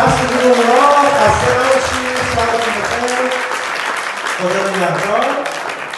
φτάσει λίγο νερό, χαστέ όσοι, σ' άλλο.